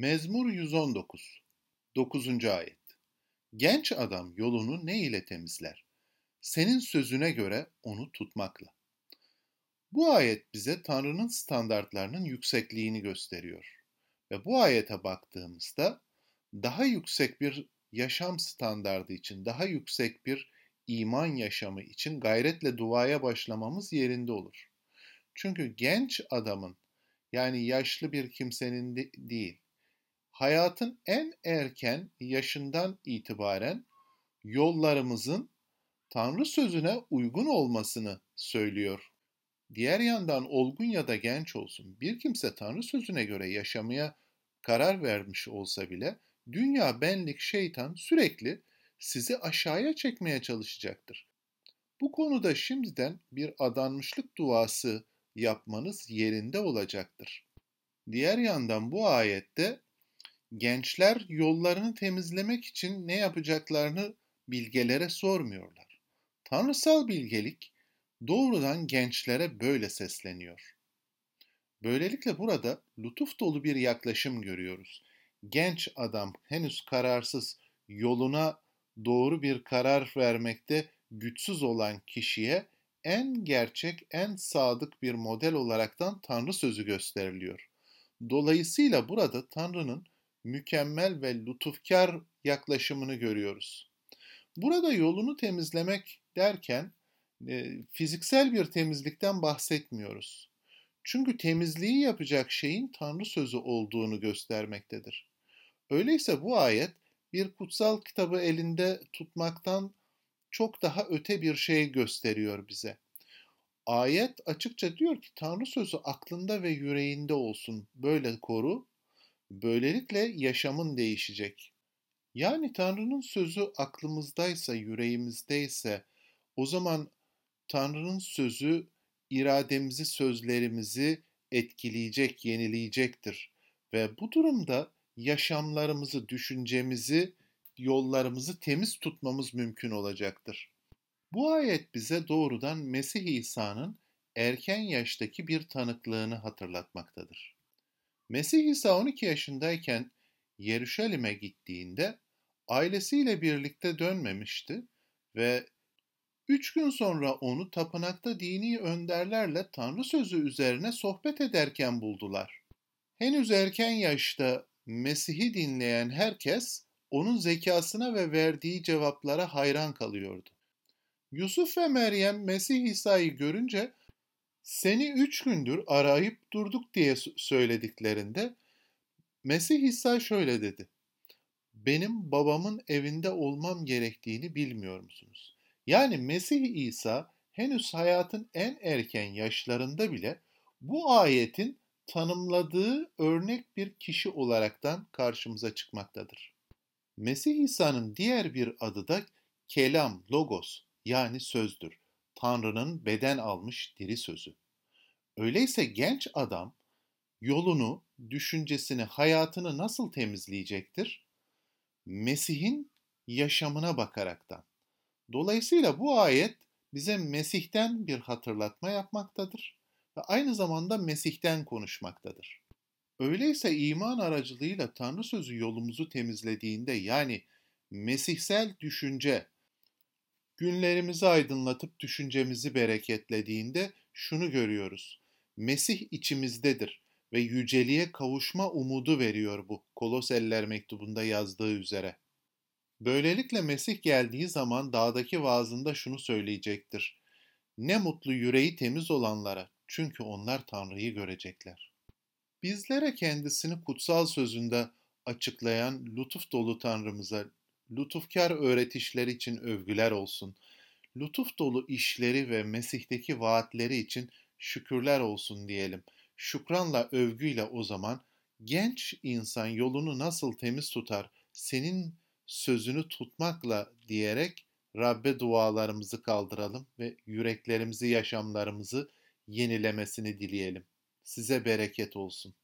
Mezmur 119 9. ayet Genç adam yolunu ne ile temizler? Senin sözüne göre onu tutmakla. Bu ayet bize Tanrı'nın standartlarının yüksekliğini gösteriyor. Ve bu ayete baktığımızda daha yüksek bir yaşam standardı için, daha yüksek bir iman yaşamı için gayretle duaya başlamamız yerinde olur. Çünkü genç adamın yani yaşlı bir kimsenin de değil, hayatın en erken yaşından itibaren yollarımızın Tanrı sözüne uygun olmasını söylüyor. Diğer yandan olgun ya da genç olsun bir kimse Tanrı sözüne göre yaşamaya karar vermiş olsa bile dünya, benlik, şeytan sürekli sizi aşağıya çekmeye çalışacaktır. Bu konuda şimdiden bir adanmışlık duası yapmanız yerinde olacaktır. Diğer yandan bu ayette gençler yollarını temizlemek için ne yapacaklarını bilgelere sormuyorlar. Tanrısal bilgelik doğrudan gençlere böyle sesleniyor. Böylelikle burada lütuf dolu bir yaklaşım görüyoruz. Genç adam henüz kararsız yoluna doğru bir karar vermekte güçsüz olan kişiye en gerçek, en sadık bir model olaraktan Tanrı sözü gösteriliyor. Dolayısıyla burada Tanrı'nın mükemmel ve lütufkar yaklaşımını görüyoruz. Burada yolunu temizlemek derken e, fiziksel bir temizlikten bahsetmiyoruz. Çünkü temizliği yapacak şeyin Tanrı sözü olduğunu göstermektedir. Öyleyse bu ayet bir kutsal kitabı elinde tutmaktan çok daha öte bir şey gösteriyor bize. Ayet açıkça diyor ki Tanrı sözü aklında ve yüreğinde olsun. Böyle koru. Böylelikle yaşamın değişecek. Yani Tanrı'nın sözü aklımızdaysa, yüreğimizdeyse o zaman Tanrı'nın sözü irademizi, sözlerimizi etkileyecek, yenileyecektir. Ve bu durumda yaşamlarımızı, düşüncemizi, yollarımızı temiz tutmamız mümkün olacaktır. Bu ayet bize doğrudan Mesih İsa'nın erken yaştaki bir tanıklığını hatırlatmaktadır. Mesih İsa 12 yaşındayken Yeruşalim'e gittiğinde ailesiyle birlikte dönmemişti ve üç gün sonra onu tapınakta dini önderlerle Tanrı sözü üzerine sohbet ederken buldular. Henüz erken yaşta Mesih'i dinleyen herkes onun zekasına ve verdiği cevaplara hayran kalıyordu. Yusuf ve Meryem Mesih İsa'yı görünce seni üç gündür arayıp durduk diye söylediklerinde Mesih İsa şöyle dedi. Benim babamın evinde olmam gerektiğini bilmiyor musunuz? Yani Mesih İsa henüz hayatın en erken yaşlarında bile bu ayetin tanımladığı örnek bir kişi olaraktan karşımıza çıkmaktadır. Mesih İsa'nın diğer bir adı da kelam, logos yani sözdür. Tanrı'nın beden almış diri sözü. Öyleyse genç adam yolunu, düşüncesini, hayatını nasıl temizleyecektir? Mesih'in yaşamına bakaraktan. Dolayısıyla bu ayet bize Mesih'ten bir hatırlatma yapmaktadır ve aynı zamanda Mesih'ten konuşmaktadır. Öyleyse iman aracılığıyla Tanrı sözü yolumuzu temizlediğinde yani mesihsel düşünce günlerimizi aydınlatıp düşüncemizi bereketlediğinde şunu görüyoruz. Mesih içimizdedir ve yüceliğe kavuşma umudu veriyor bu Koloseller mektubunda yazdığı üzere. Böylelikle Mesih geldiği zaman dağdaki vaazında şunu söyleyecektir. Ne mutlu yüreği temiz olanlara çünkü onlar Tanrı'yı görecekler. Bizlere kendisini kutsal sözünde açıklayan lütuf dolu Tanrımıza lütufkar öğretişler için övgüler olsun. Lütuf dolu işleri ve Mesih'teki vaatleri için şükürler olsun diyelim. Şükranla, övgüyle o zaman genç insan yolunu nasıl temiz tutar, senin sözünü tutmakla diyerek Rabbe dualarımızı kaldıralım ve yüreklerimizi, yaşamlarımızı yenilemesini dileyelim. Size bereket olsun.